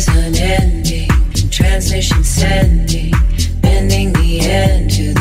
is unending, transmission sending, bending the end to the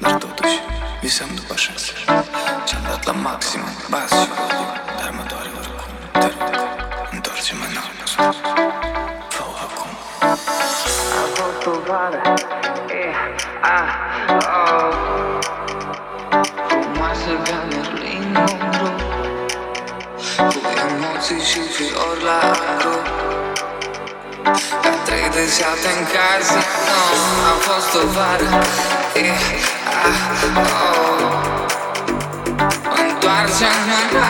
dar totuși Visăm după șase. Și-am dat la maxim bas și volume Dar mă doare oricum, te rog. Întoarce-mă în almă sus fă acum. A fost o vară, e, a, oh Frumoasă ca Merlin Monroe Cu emoții și fiori la agro La trei de șapte în casino A fost o vară, e, a, oh Întoarce-mă în